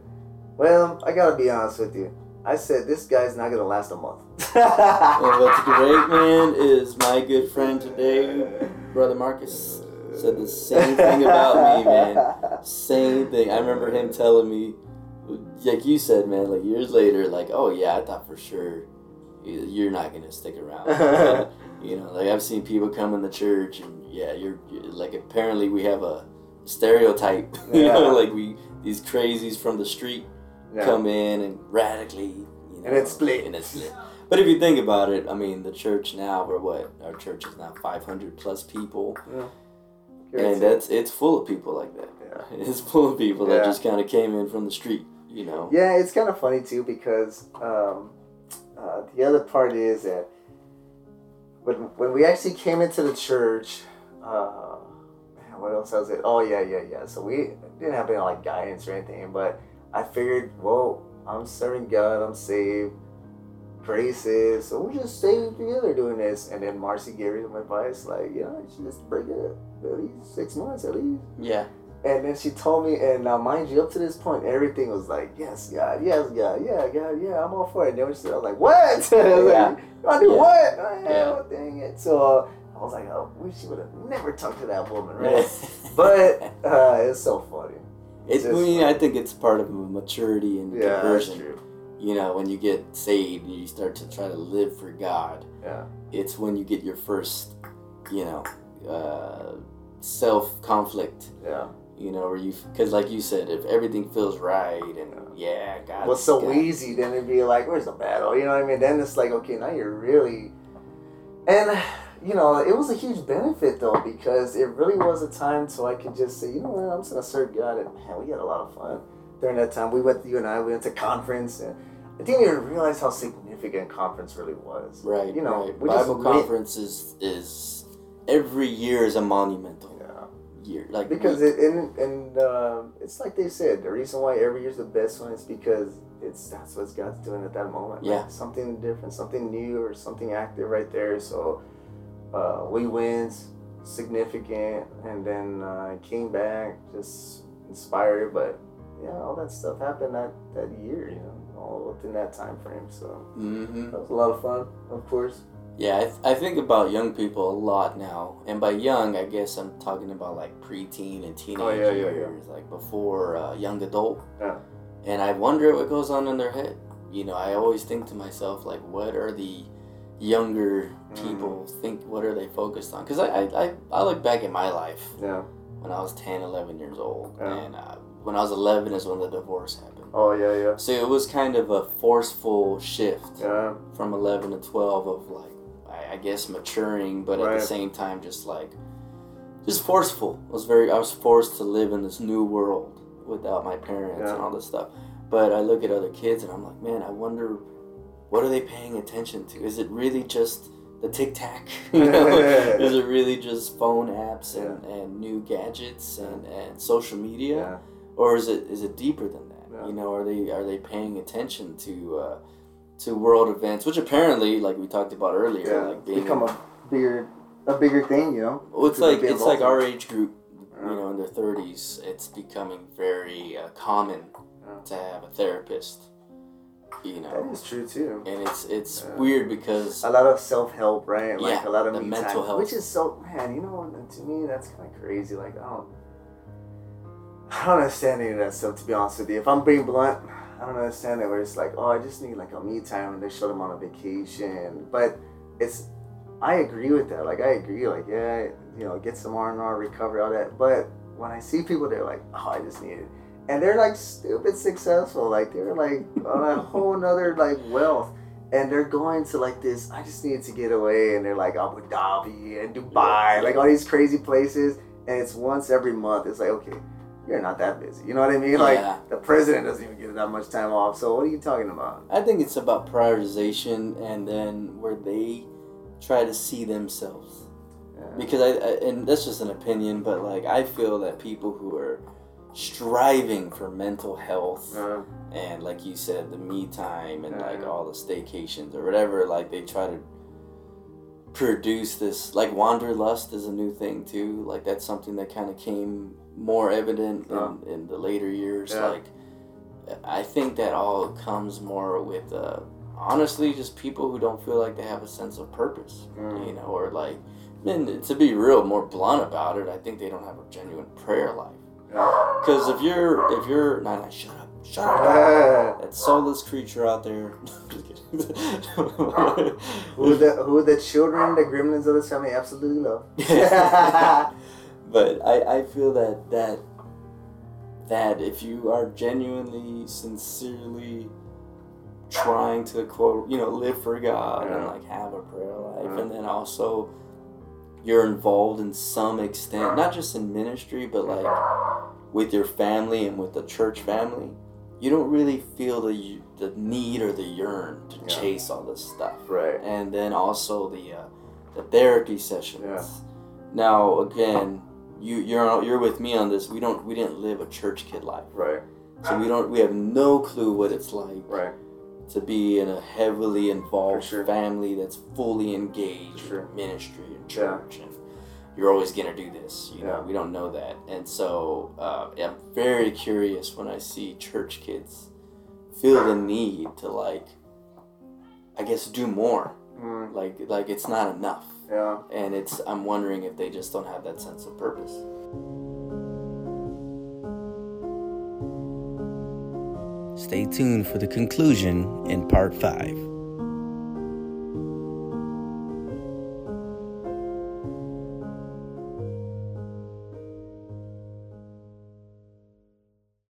"Well, I gotta be honest with you." I said, "This guy's not gonna last a month." *laughs* And what's great, man, is my good friend today, Brother Marcus. said the same thing about me, man. Same thing. I remember him telling me, like you said, man, like years later, like, oh yeah, I thought for sure you're not gonna stick around. *laughs* you know, like I've seen people come in the church, and yeah, you're, you're like apparently we have a stereotype. *laughs* you Yeah. know, like we these crazies from the street Yeah. come in and radically, you know, And it's split. And it's split. But if you think about it, I mean, the church now, we're what? Our church is now 500 plus people, and that's it's full of people like that. Yeah. *laughs* It's full of people that just kind of came in from the street, you know. Yeah, it's kind of funny too because um, uh, the other part is that when when we actually came into the church, uh, man, what else was it? Oh yeah, yeah, yeah. So we didn't have any like guidance or anything, but I figured, well, I'm serving God, I'm saved, graces, so we'll just stay together doing this. And then Marcy gave me some advice, like, you know, you just break it up at least six months at least. Yeah. And then she told me, and now mind you, up to this point, everything was like, yes, God, yes, God, yeah, God, yeah, I'm all for it. And then when she said, I was like, what? *laughs* I was Yeah. like, you do Yeah. what? Oh, Yeah. dang it. So uh, I was like, oh, wish she would have never talked to that woman, right? but *laughs* uh, it's so funny. It's, I mean, I think it's part of maturity and Yeah, that's conversion. true. You know, when you get saved and you start to try to live for God, Yeah. it's when you get your first, you know, uh, self conflict. Yeah. You know, where you, because like you said, if everything feels right and yeah, God. What's so God, easy, then it'd be like, where's the battle? You know what I mean? Then it's like, okay, now you're really. And, you know, it was a huge benefit though, because it really was a time so I could just say, you know what, I'm just going to serve God. And man, we had a lot of fun during that time. We went, you and I, we went to conference and I didn't even realize how significant conference really was. Right. You know, right. Bible went- conference is is every year is a monumental Yeah. year. Like Because we- it and, and uh, it's like they said, the reason why every year's the best one is because it's that's what God's doing at that moment. Yeah. Like something different, something new, or something active right there. So uh, we wins significant, and then uh, came back just inspired. But yeah, all that stuff happened that that year, you know, all within that time frame. So Mhm. that was a lot of fun, of course. Yeah, I, th- I think about young people a lot now, and by young, I guess I'm talking about like preteen and teenage Oh, yeah, yeah, yeah. years, like before uh, young adult. Yeah. And I wonder what goes on in their head. You know, I always think to myself, like, what are the younger Mm. people think? What are they focused on? Because I, I, I, I look back at my life Yeah. when I was 10, 11 years old, Yeah. and uh, when I was 11 is when the divorce happened. Oh yeah, yeah, So it was kind of a forceful shift yeah. from 11 to 12 of like I, I guess maturing but at the same time just like just forceful I was very I was forced to live in this new world without my parents Yeah. and all this stuff but I look at other kids and I'm like man I wonder what are they paying attention to is it really just the tic tac *laughs* *laughs* you know is it really just phone apps and, and new gadgets and, and social media Yeah. or is it is it deeper than that? Yeah. You know, are they are they paying attention to uh, to world events, which apparently, like we talked about earlier, Yeah. like being Become a bigger a bigger thing, you know. well, it's like it's like our age group, Yeah. you know, in their thirties, it's becoming very uh, common Yeah. to have a therapist. You know, is true too. and it's it's Yeah. weird because A lot of self help, right? Like Yeah, a lot of me mental time, health. which is so man. You know, to me that's kind of crazy. Like I don't, I don't understand any of that stuff. To be honest with you, if I'm being blunt, I don't understand it. Where it's like, oh, I just need like a me time, and they show them on a vacation. But it's, I agree with that. Like I agree. Like yeah, you know, get some R and R, recover all that. But when I see people, they're like, oh, I just need it. And they're like stupid successful. Like they're like on a whole nother like wealth and they're going to like this. I just need to get away, and they're like Abu Dhabi and Dubai, like all these crazy places, and it's once every month. It's like okay, you're not that busy. You know what I mean? Like Yeah. the president doesn't even get that much time off. So what are you talking about? I think it's about prioritization and then where they try to see themselves. Yeah. because I, I and that's just an opinion, but like I feel that people who are striving for mental health Uh, and like you said, the me time and like all the staycations or whatever, like they try to produce this like wanderlust is a new thing too. Like that's something that kind of came more evident in, Uh. in the later years. Yeah. Like I think that all comes more with uh, honestly just people who don't feel like they have a sense of purpose Mm. you know, or like and to be real, more blunt about it, I think they don't have a genuine prayer life. Yeah. Because if you're, if you're, nah, nah, shut up, shut up. *laughs* That soulless creature out there. *laughs* who the who the children, the gremlins of the family absolutely love. *laughs* but I, I feel that that that if you are genuinely, sincerely trying to quote, you know, live for God and like have a prayer life, Yeah. and then also you're involved in some extent, not just in ministry, but like with your family and with the church family, you don't really feel the the need or the yearn to Yeah. chase all this stuff right. and then also the uh, the therapy sessions. Yeah. Now again, you you're you're with me on this. We don't we didn't live a church kid life, Right. so we don't we have no clue what it's like Right. To be in a heavily involved sure. family that's fully engaged For sure. in ministry and Yeah. church and. You're always gonna do this, you know. We don't know that, and so uh, I'm very curious when I see church kids feel the need to like, I guess, do more. Mm, Like, like it's not enough yeah. and it's i'm wondering if they just don't have that sense of purpose Stay tuned for the conclusion in part 5.